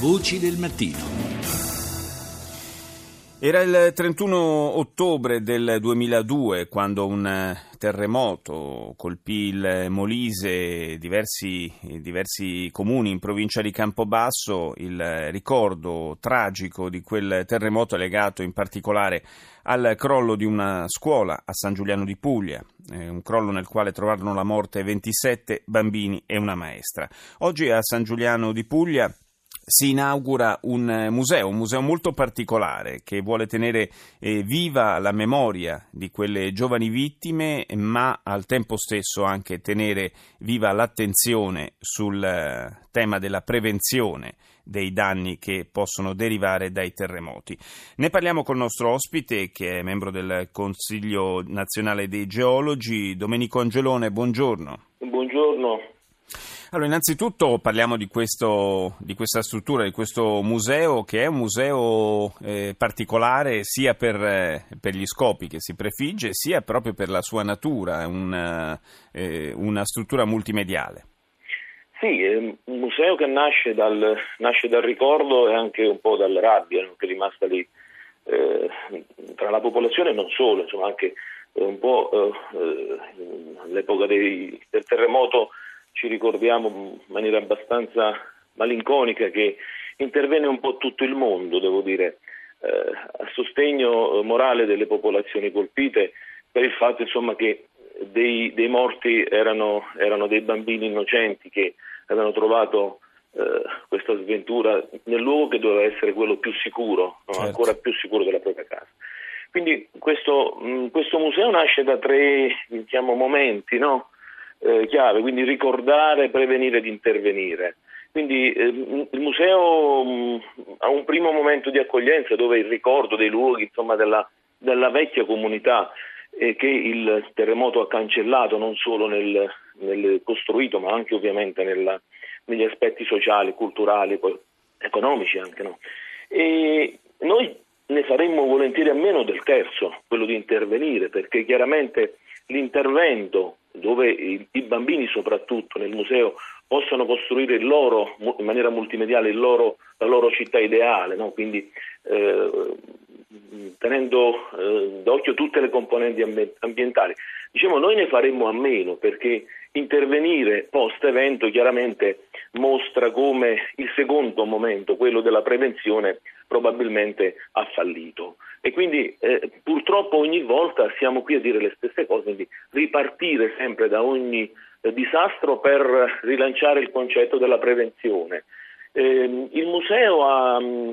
Voci del mattino. Era il 31 ottobre del 2002 quando un terremoto colpì il Molise, diversi, diversi comuni in provincia di Campobasso. Il ricordo tragico di quel terremoto è legato in particolare al crollo di una scuola a San Giuliano di Puglia, un crollo nel quale trovarono la morte 27 bambini e una maestra. Oggi a San Giuliano di Puglia si inaugura un eh, museo, un museo molto particolare che vuole tenere eh, viva la memoria di quelle giovani vittime, ma al tempo stesso anche tenere viva l'attenzione sul eh, tema della prevenzione dei danni che possono derivare dai terremoti. Ne parliamo col nostro ospite che è membro del Consiglio nazionale dei geologi, Domenico Angelone, buongiorno. Buongiorno. Allora, innanzitutto parliamo di, questo, di, questa struttura, di questo museo che è un museo eh, particolare sia per, eh, per, gli scopi che si prefigge, sia proprio per la sua natura, una, eh, una struttura multimediale. Sì, è un museo che nasce dal, nasce dal, ricordo e anche un po' dalla rabbia che è rimasta lì eh, tra la popolazione e non solo, insomma anche un po' eh, all'epoca dei, del terremoto ci ricordiamo in maniera abbastanza malinconica che intervenne un po' tutto il mondo, devo dire, eh, a sostegno morale delle popolazioni colpite per il fatto insomma, che dei, dei morti erano, erano, dei bambini innocenti che avevano trovato eh, questa sventura nel luogo che doveva essere quello più sicuro, no? certo. ancora più sicuro della propria casa. Quindi questo, mh, questo museo nasce da tre diciamo, momenti, no? Eh, chiave, quindi ricordare, prevenire ed intervenire. Quindi eh, il museo mh, mm, ha un primo momento di accoglienza dove il ricordo dei luoghi insomma, della, della, vecchia comunità eh, che il terremoto ha cancellato non solo nel, nel costruito ma anche ovviamente nella, negli aspetti sociali, culturali, poi, economici anche. No? E noi ne faremmo volentieri a meno del terzo, quello di intervenire, perché chiaramente l'intervento dove i, i, bambini soprattutto nel museo possono costruire loro, in maniera multimediale loro, la loro città ideale, no? quindi eh, tenendo eh, d'occhio tutte le componenti ambientali. Diciamo, noi ne faremmo a meno perché intervenire post evento chiaramente mostra come il secondo momento, quello della prevenzione, probabilmente ha fallito. E quindi eh, purtroppo ogni volta siamo qui a dire le stesse cose, quindi ripartire sempre da ogni eh, disastro per rilanciare il concetto della prevenzione. Eh, il museo ha, mm,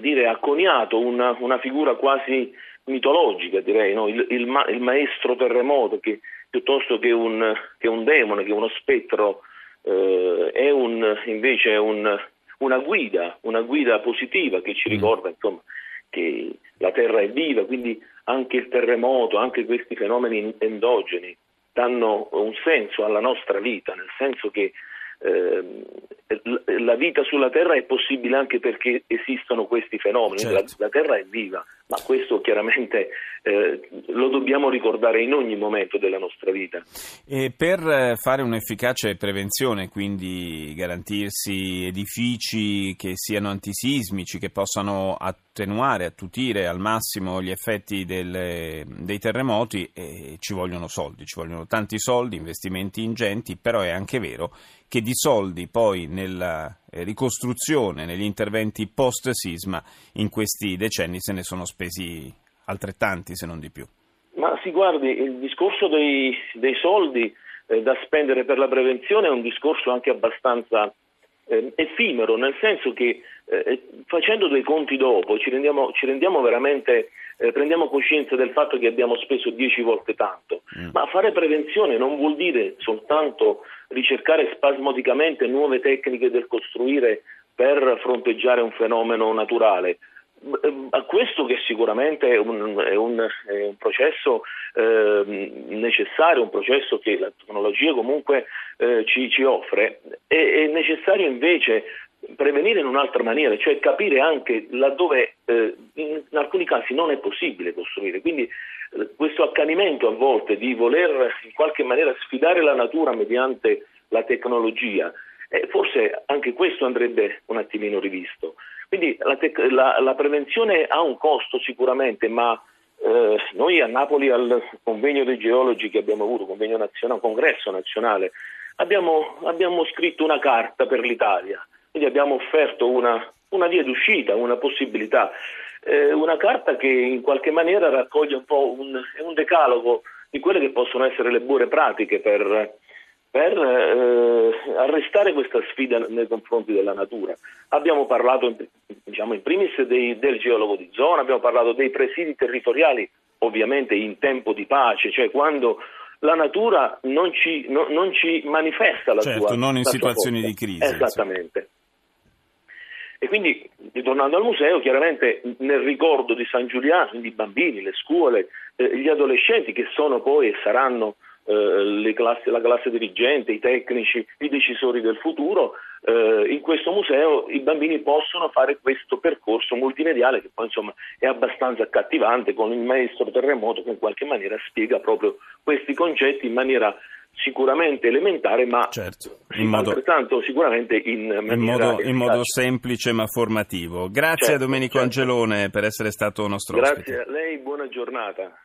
dire, coniato una, una, figura quasi mitologica, direi, no? il, il, ma, il, maestro terremoto che piuttosto che un, che un demone, che uno spettro, eh, è un, invece un, una guida, una guida positiva che ci mm. ricorda insomma, che la Terra è viva, quindi anche il terremoto, anche questi fenomeni endogeni danno un senso alla nostra vita, nel senso che eh, la vita sulla Terra è possibile anche perché esistono questi fenomeni, certo. la, la, Terra è viva, ma questo chiaramente eh, lo dobbiamo ricordare in ogni momento della nostra vita. E per fare un'efficace prevenzione, quindi garantirsi edifici che siano antisismici, che possano attenuare, attutire al massimo gli effetti delle, dei terremoti, eh, ci vogliono soldi, ci vogliono tanti soldi, investimenti ingenti, però è anche vero che di soldi poi nella eh, ricostruzione, negli interventi post-sisma, in questi decenni se ne sono spesi altrettanti, se non di più. Ma si guardi, il discorso dei, dei soldi eh, da spendere per la prevenzione è un discorso anche abbastanza eh, effimero, nel senso che eh, facendo dei conti dopo ci rendiamo, ci rendiamo veramente, eh, prendiamo coscienza del fatto che abbiamo speso dieci volte tanto, mm. ma fare prevenzione non vuol dire soltanto ricercare spasmodicamente nuove tecniche del costruire per fronteggiare un fenomeno naturale. A questo che sicuramente è un, è un, è un processo eh, necessario, un processo che la tecnologia comunque eh, ci, ci, offre, è, è necessario invece prevenire in un'altra maniera, cioè capire anche laddove eh, in, alcuni casi non è possibile costruire. Quindi eh, questo accanimento a volte di voler in qualche maniera sfidare la natura mediante la tecnologia E forse anche questo andrebbe un attimino rivisto. Quindi la, tec- la, la prevenzione ha un costo sicuramente, ma eh, noi a Napoli al convegno dei geologi che abbiamo avuto, convegno nazionale, congresso nazionale, abbiamo, abbiamo scritto una carta per l'Italia, quindi abbiamo offerto una, una via d'uscita, una possibilità, eh, una carta che in qualche maniera raccoglie un po' un, un decalogo di quelle che possono essere le buone pratiche per, per eh, arrestare questa sfida nei confronti della natura. Abbiamo parlato diciamo, in primis dei, del geologo di zona, abbiamo parlato dei presidi territoriali, ovviamente in tempo di pace, cioè quando la natura non ci, no, non ci manifesta la certo, sua non in situazioni di crisi. Esattamente. E quindi, ritornando al museo, chiaramente nel ricordo di San Giuliano, quindi i bambini, le scuole, eh, gli adolescenti che sono poi e saranno eh, classi, la classe dirigente, i tecnici, i decisori del futuro, eh, in questo museo i bambini possono fare questo percorso multimediale che poi insomma è abbastanza accattivante con il maestro terremoto che in qualche maniera spiega proprio questi concetti in maniera sicuramente elementare, ma certo, in modo, altrettanto sicuramente in, in, modo, in modo, semplice ma formativo. Grazie certo, a Domenico certo. Angelone per essere stato nostro Grazie ospite. Grazie a lei, buona giornata.